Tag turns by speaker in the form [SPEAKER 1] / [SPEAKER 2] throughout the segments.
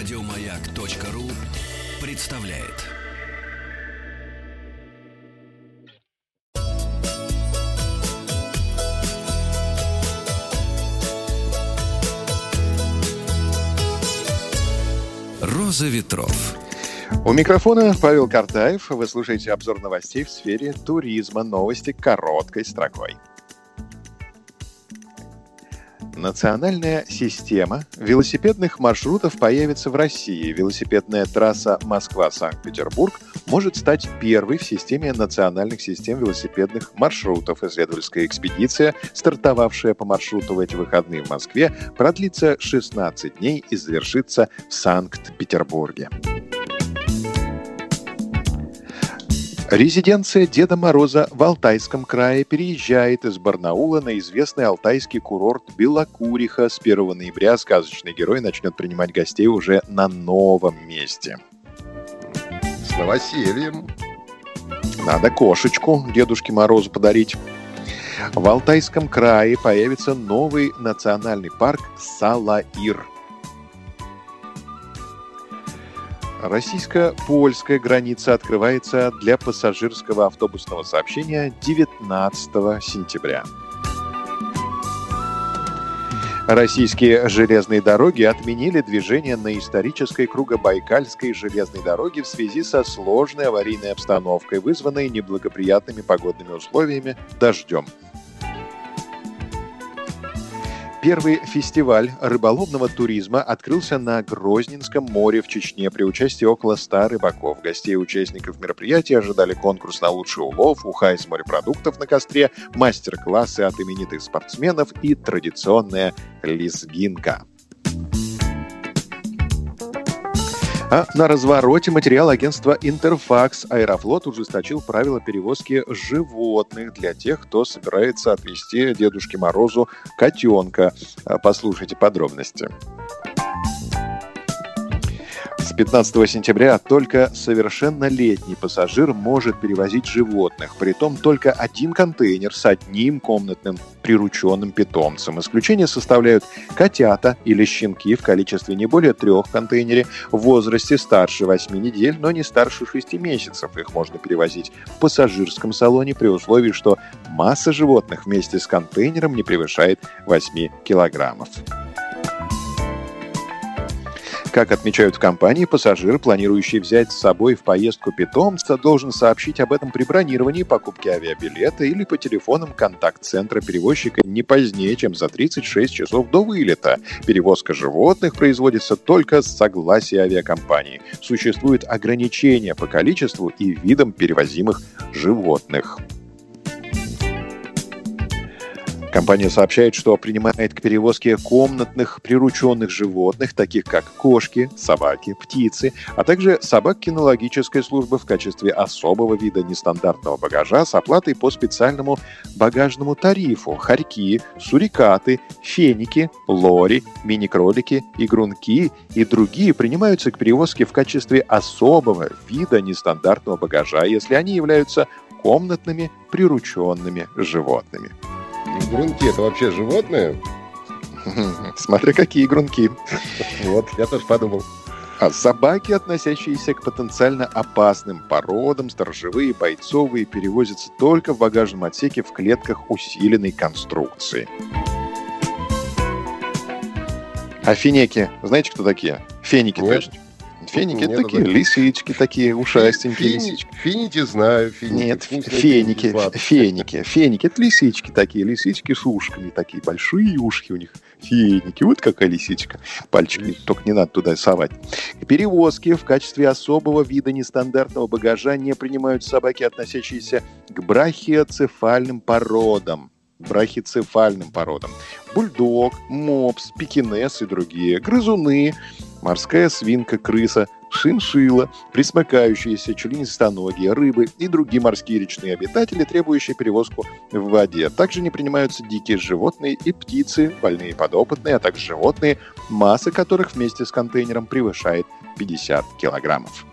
[SPEAKER 1] Радиомаяк.ру представляет. Роза ветров.
[SPEAKER 2] У микрофона Павел Картаев. Вы слушаете обзор новостей в сфере туризма. Новости короткой строкой. Национальная система велосипедных маршрутов появится в России. Велосипедная трасса Москва-Санкт-Петербург может стать первой в системе национальных систем велосипедных маршрутов. Исследовательская экспедиция, стартовавшая по маршруту в эти выходные в Москве, продлится 16 дней и завершится в Санкт-Петербурге. Резиденция Деда Мороза в Алтайском крае переезжает из Барнаула на известный алтайский курорт Белокуриха. С 1 ноября сказочный герой начнет принимать гостей уже на новом месте.
[SPEAKER 3] С новосельем.
[SPEAKER 2] Надо кошечку Дедушке Морозу подарить. В Алтайском крае появится новый национальный парк Салаир – Российско-польская граница открывается для пассажирского автобусного сообщения 19 сентября. Российские железные дороги отменили движение на исторической Кругобайкальской железной дороге в связи со сложной аварийной обстановкой, вызванной неблагоприятными погодными условиями дождем. Первый фестиваль рыболовного туризма открылся на Грозненском море в Чечне при участии около 100 рыбаков. Гостей и участников мероприятия ожидали конкурс на лучший улов, уха из морепродуктов на костре, мастер-классы от именитых спортсменов и традиционная лезгинка. А на развороте материал агентства «Интерфакс» Аэрофлот ужесточил правила перевозки животных для тех, кто собирается отвезти Дедушке Морозу котенка. А, послушайте подробности. С 15 сентября только совершеннолетний пассажир может перевозить животных, при том только один контейнер с одним комнатным прирученным питомцем. Исключение составляют котята или щенки в количестве не более трех контейнере в возрасте старше 8 недель, но не старше 6 месяцев. Их можно перевозить в пассажирском салоне при условии, что масса животных вместе с контейнером не превышает 8 килограммов. Как отмечают в компании, пассажир, планирующий взять с собой в поездку питомца, должен сообщить об этом при бронировании покупки авиабилета или по телефонам контакт-центра перевозчика не позднее, чем за 36 часов до вылета. Перевозка животных производится только с согласия авиакомпании. Существует ограничение по количеству и видам перевозимых животных. Компания сообщает, что принимает к перевозке комнатных прирученных животных, таких как кошки, собаки, птицы, а также собак кинологической службы в качестве особого вида нестандартного багажа с оплатой по специальному багажному тарифу. Хорьки, сурикаты, феники, лори, мини-кролики, игрунки и другие принимаются к перевозке в качестве особого вида нестандартного багажа, если они являются комнатными прирученными животными.
[SPEAKER 3] Грунки это вообще животные?
[SPEAKER 2] Смотря какие грунки.
[SPEAKER 3] Вот, я тоже подумал.
[SPEAKER 2] А собаки, относящиеся к потенциально опасным породам, сторожевые, бойцовые, перевозятся только в багажном отсеке в клетках усиленной конструкции. А финеки, знаете, кто такие? Феники,
[SPEAKER 3] Нет.
[SPEAKER 2] то есть. Феники это
[SPEAKER 3] Нет,
[SPEAKER 2] такие,
[SPEAKER 3] это-
[SPEAKER 2] лисички такие, ушастенькие
[SPEAKER 3] Фини-
[SPEAKER 2] лисички.
[SPEAKER 3] Финити знаю, финити.
[SPEAKER 2] Нет, феники,
[SPEAKER 3] сладкие.
[SPEAKER 2] феники, феники, это лисички такие, лисички с ушками такие, большие ушки у них, феники, вот какая лисичка, пальчик не- только не надо туда совать. Перевозки в качестве особого вида нестандартного багажа не принимают собаки, относящиеся к брахиоцефальным породам, брахицефальным породам. Бульдог, мопс, пекинес и другие, грызуны, морская свинка, крыса, шиншилла, присмыкающиеся, членистоногие, рыбы и другие морские речные обитатели, требующие перевозку в воде. Также не принимаются дикие животные и птицы, больные подопытные, а также животные, масса которых вместе с контейнером превышает 50 килограммов.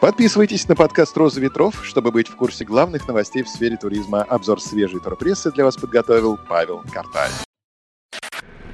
[SPEAKER 2] Подписывайтесь на подкаст «Роза ветров», чтобы быть в курсе главных новостей в сфере туризма. Обзор свежей турпрессы для вас подготовил Павел Картаев.